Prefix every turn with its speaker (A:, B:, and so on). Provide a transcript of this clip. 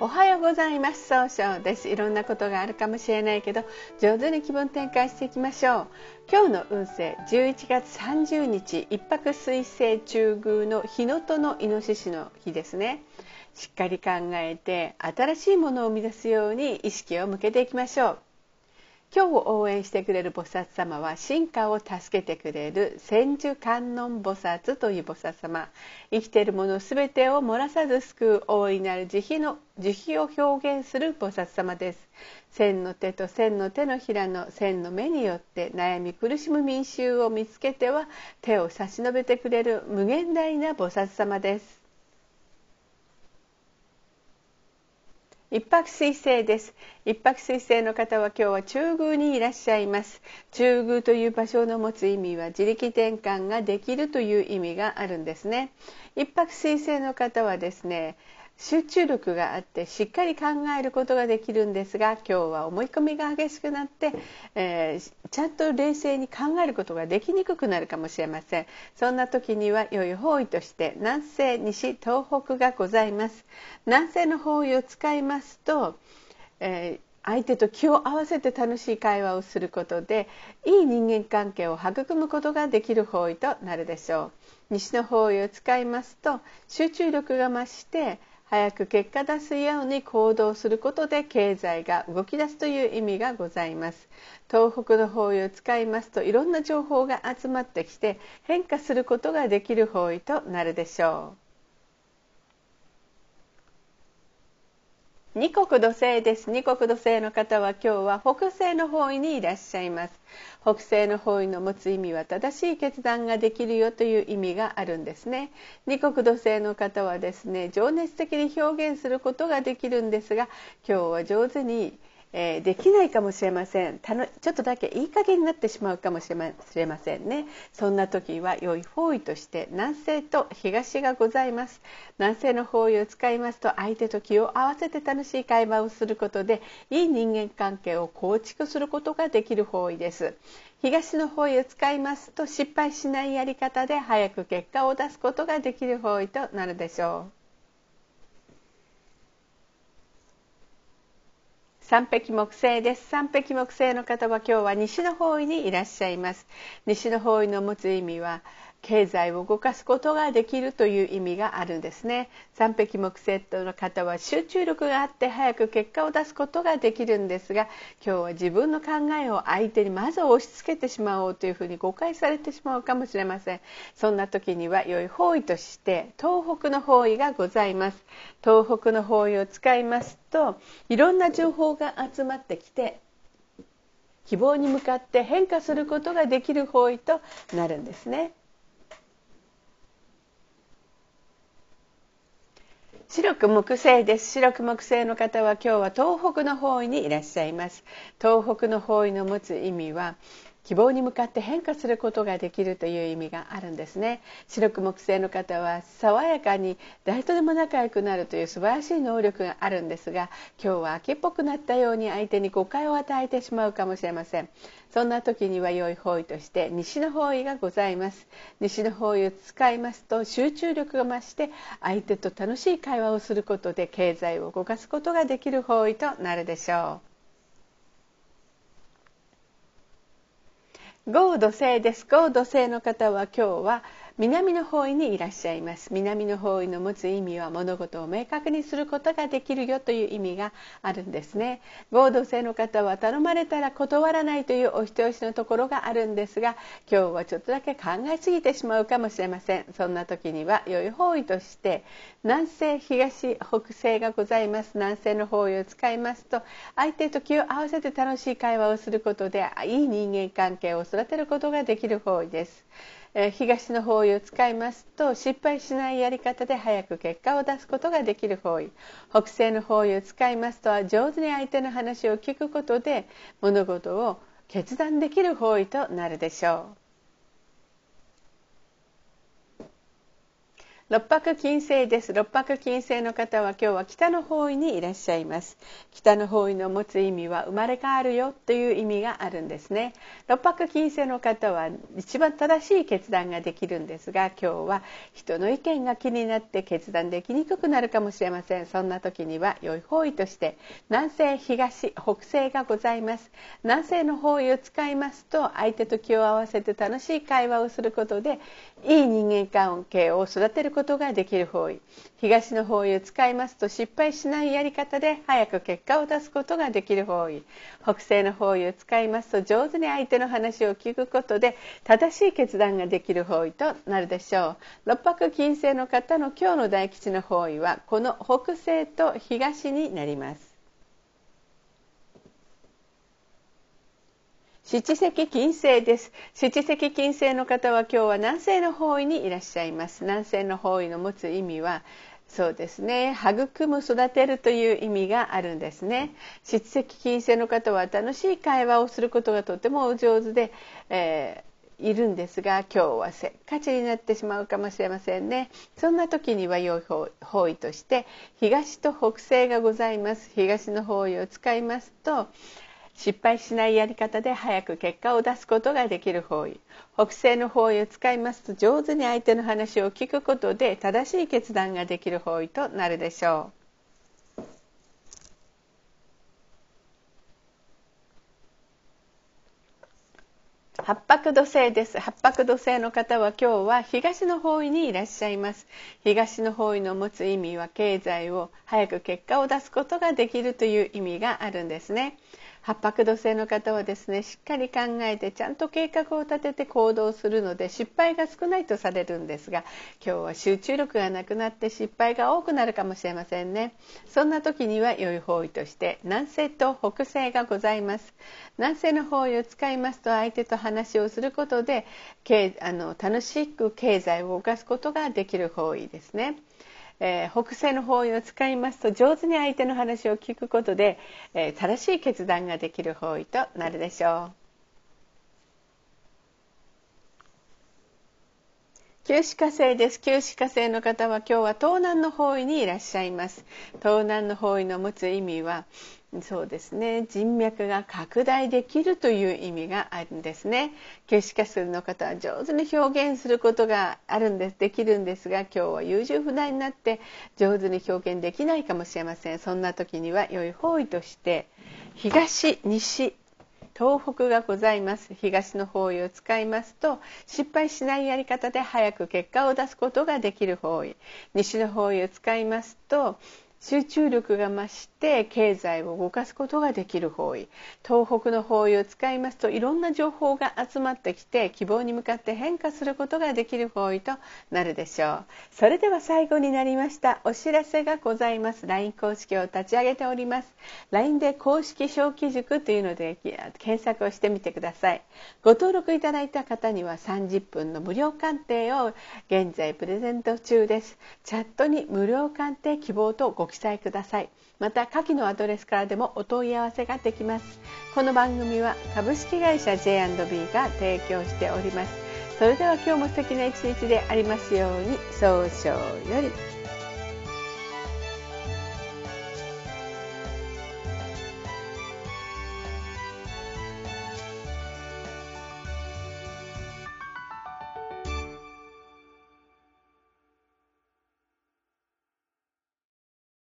A: おはようございます。総称です。いろんなことがあるかもしれないけど上手に気分転換していきましょう。今日の運勢11月30日一泊水星中宮の日のとのイノシシの日ですね。しっかり考えて新しいものを生み出すように意識を向けていきましょう。今日を応援してくれる菩薩様は進化を助けてくれる千手観音菩薩という菩薩様。生きているもの全てを漏らさず救う大いなる慈悲の慈悲を表現する菩薩様です。千の手と千の手のひらの千の目によって悩み苦しむ民衆を見つけては手を差し伸べてくれる無限大な菩薩様です。一泊水星です。一泊水星の方は今日は中宮にいらっしゃいます。中宮という場所の持つ意味は自力転換ができるという意味があるんですね。一泊水星の方はですね集中力があってしっかり考えることができるんですが今日は思い込みが激しくなって、えー、ちゃんと冷静に考えることができにくくなるかもしれません。そんな時には良い方位として南西西東北がございます。南西の方位を使いますと、えー相手と気を合わせて楽しい会話をすることでいい人間関係を育むことができる方位となるでしょう。西の方位を使いますと集中力が増して早く結果出すように行動することで経済が動き出すという意味がございます。東北の方位を使いますといろんな情報が集まってきて変化することができる方位となるでしょう。二国土星です。二国土星の方は今日は北西の方位にいらっしゃいます。北西の方位の持つ意味は正しい決断ができるよという意味があるんですね。二国土星の方はですね情熱的に表現することができるんですが今日は上手にえー、できないかもしれません。たのちょっとだけいい加減になってしまうかもしれませんね。そんな時は良い方位として南西と東がございます。南西の方位を使いますと相手と気を合わせて楽しい会話をすることでいい人間関係を構築することができる方位です。東の方位を使いますと失敗しないやり方で早く結果を出すことができる方位となるでしょう。三匹木星です。三匹木星の方は今日は西の方位にいらっしゃいます。西の方位の持つ意味は経済を動かすことができるという意味があるんですね。三匹木星の方は集中力があって早く結果を出すことができるんですが今日は自分の考えを相手にまず押し付けてしまおうというふうに誤解されてしまうかもしれません。そんな時には良い方位として東北の方位がございます。東北の方位を使いますといろんな情報が集まってきて希望に向かって変化することができる方位となるんですね。白く木星です。白く木星の方は今日は東北の方位にいらっしゃいます。東北の方位の持つ意味は希望に向かって変化することができるという意味があるんですね。白く木星の方は爽やかに誰とでも仲良くなるという素晴らしい能力があるんですが今日は秋っぽくなったように相手に誤解を与えてしまうかもしれません。そんな時には良い方位として西の方位がございます。西の方位を使いますと集中力が増して相手と楽しい会話をすることで経済を動かすことができる方位となるでしょう。合土星です。合土星の方は今日は南の方位にいらっしゃいます。南の方位の持つ意味は物事を明確にすることができるよという意味があるんですね。合同性の方は頼まれたら断らないというお人よしのところがあるんですが今日はちょっとだけ考えすぎてしまうかもしれません。そんな時には良い方位として南西東北西がございます。南西の方位を使いますと相手と気を合わせて楽しい会話をすることでいい人間関係を育てることができる方位です。え東の方位を使いますと失敗しないやり方で早く結果を出すことができる方位。北西の方位を使いますとは上手に相手の話を聞くことで物事を決断できる方位となるでしょう。六白金星です。六白金星の方は今日は北の方位にいらっしゃいます。北の方位の持つ意味は生まれ変わるよという意味があるんですね。六白金星の方は一番正しい決断ができるんですが今日は人の意見が気になって決断できにくくなるかもしれません。そんな時には良い方位として南西東北西がございます。南西の方位を使いますと相手と気を合わせて楽しい会話をすることでいい人間関係を育てることができる方位。東の方位を使いますと失敗しないやり方で早く結果を出すことができる方位。北西の方位を使いますと上手に相手の話を聞くことで正しい決断ができる方位となるでしょう。六白金星の方の今日の大吉の方位はこの北西と東になります。七石金星です。七石金星の方は今日は南西の方位にいらっしゃいます。南西の方位の持つ意味はそうですね。育む育てるという意味があるんですね。七石金星の方は楽しい会話をすることがとてもお上手で、えー、いるんですが今日はせっかちになってしまうかもしれませんね。そんな時には良い方位として東と北西がございます。東の方位を使いますと失敗しないやり方で早く結果を出すことができる方位。北西の方位を使いますと上手に相手の話を聞くことで正しい決断ができる方位となるでしょう。八白土星です。八白土星の方は今日は東の方位にいらっしゃいます。東の方位の持つ意味は経済を早く結果を出すことができるという意味があるんですね。八白土星の方はですねしっかり考えてちゃんと計画を立てて行動するので失敗が少ないとされるんですが今日は集中力がなくなって失敗が多くなるかもしれませんね。そんな時には良い方位として南西と北西がございます。南西の方位を使いますと相手と話をすることであの楽しく経済を動かすことができる方位ですね。えー、北西の方位を使いますと上手に相手の話を聞くことで、えー、正しい決断ができる方位となるでしょう。九死火星です。九死火星の方は今日は東南の方位にいらっしゃいます。東南の方位の持つ意味は、そうですね人脈が拡大できるという意味があるんですね消しカスの方は上手に表現することがあるんですできるんですが今日は優柔不断になって上手に表現できないかもしれませんそんな時には良い方位として東西東北がございます。東の方位を使いますと失敗しないやり方で早く結果を出すことができる方位。西の方位を使いますと集中力が増して経済を動かすことができる方位。東北の方位を使いますといろんな情報が集まってきて希望に向かって変化することができる方位となるでしょう。それでは最後になりましたお知らせがございます。LINE 公式を立ち上げております。LINE で公式小規塾というので検索をしてみてください。ご登録いただいた方には30分の無料鑑定を現在プレゼント中です。チャットに無料鑑定希望とご載ください。また下記のアドレスからでもお問い合わせができます。この番組は株式会社 J&B が提供しております。それでは今日も素敵な一日でありますように。早々より。